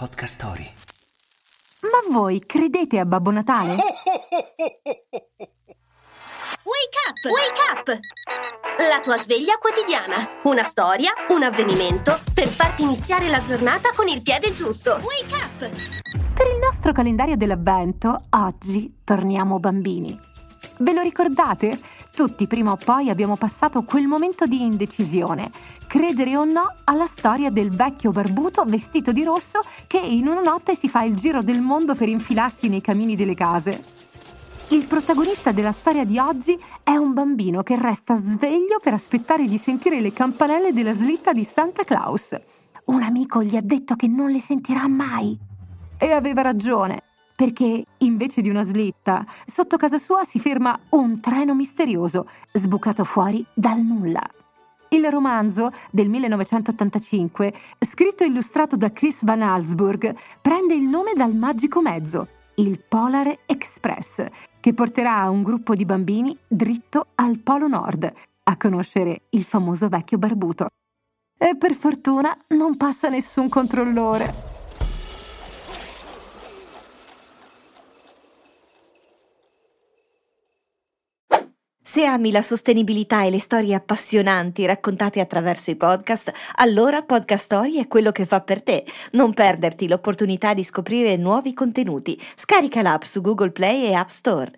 Podcast Story. Ma voi credete a Babbo Natale? Wake up! Wake up! La tua sveglia quotidiana. Una storia, un avvenimento per farti iniziare la giornata con il piede giusto. Wake up! Per il nostro calendario dell'avvento, oggi torniamo bambini. Ve lo ricordate? Tutti prima o poi abbiamo passato quel momento di indecisione, credere o no alla storia del vecchio barbuto vestito di rosso che in una notte si fa il giro del mondo per infilarsi nei camini delle case. Il protagonista della storia di oggi è un bambino che resta sveglio per aspettare di sentire le campanelle della slitta di Santa Claus. Un amico gli ha detto che non le sentirà mai. E aveva ragione perché invece di una slitta, sotto casa sua si ferma un treno misterioso, sbucato fuori dal nulla. Il romanzo del 1985, scritto e illustrato da Chris Van Allsburg, prende il nome dal magico mezzo, il Polar Express, che porterà un gruppo di bambini dritto al Polo Nord a conoscere il famoso vecchio barbuto. E per fortuna non passa nessun controllore. Se ami la sostenibilità e le storie appassionanti raccontate attraverso i podcast, allora Podcast Story è quello che fa per te. Non perderti l'opportunità di scoprire nuovi contenuti. Scarica l'app su Google Play e App Store.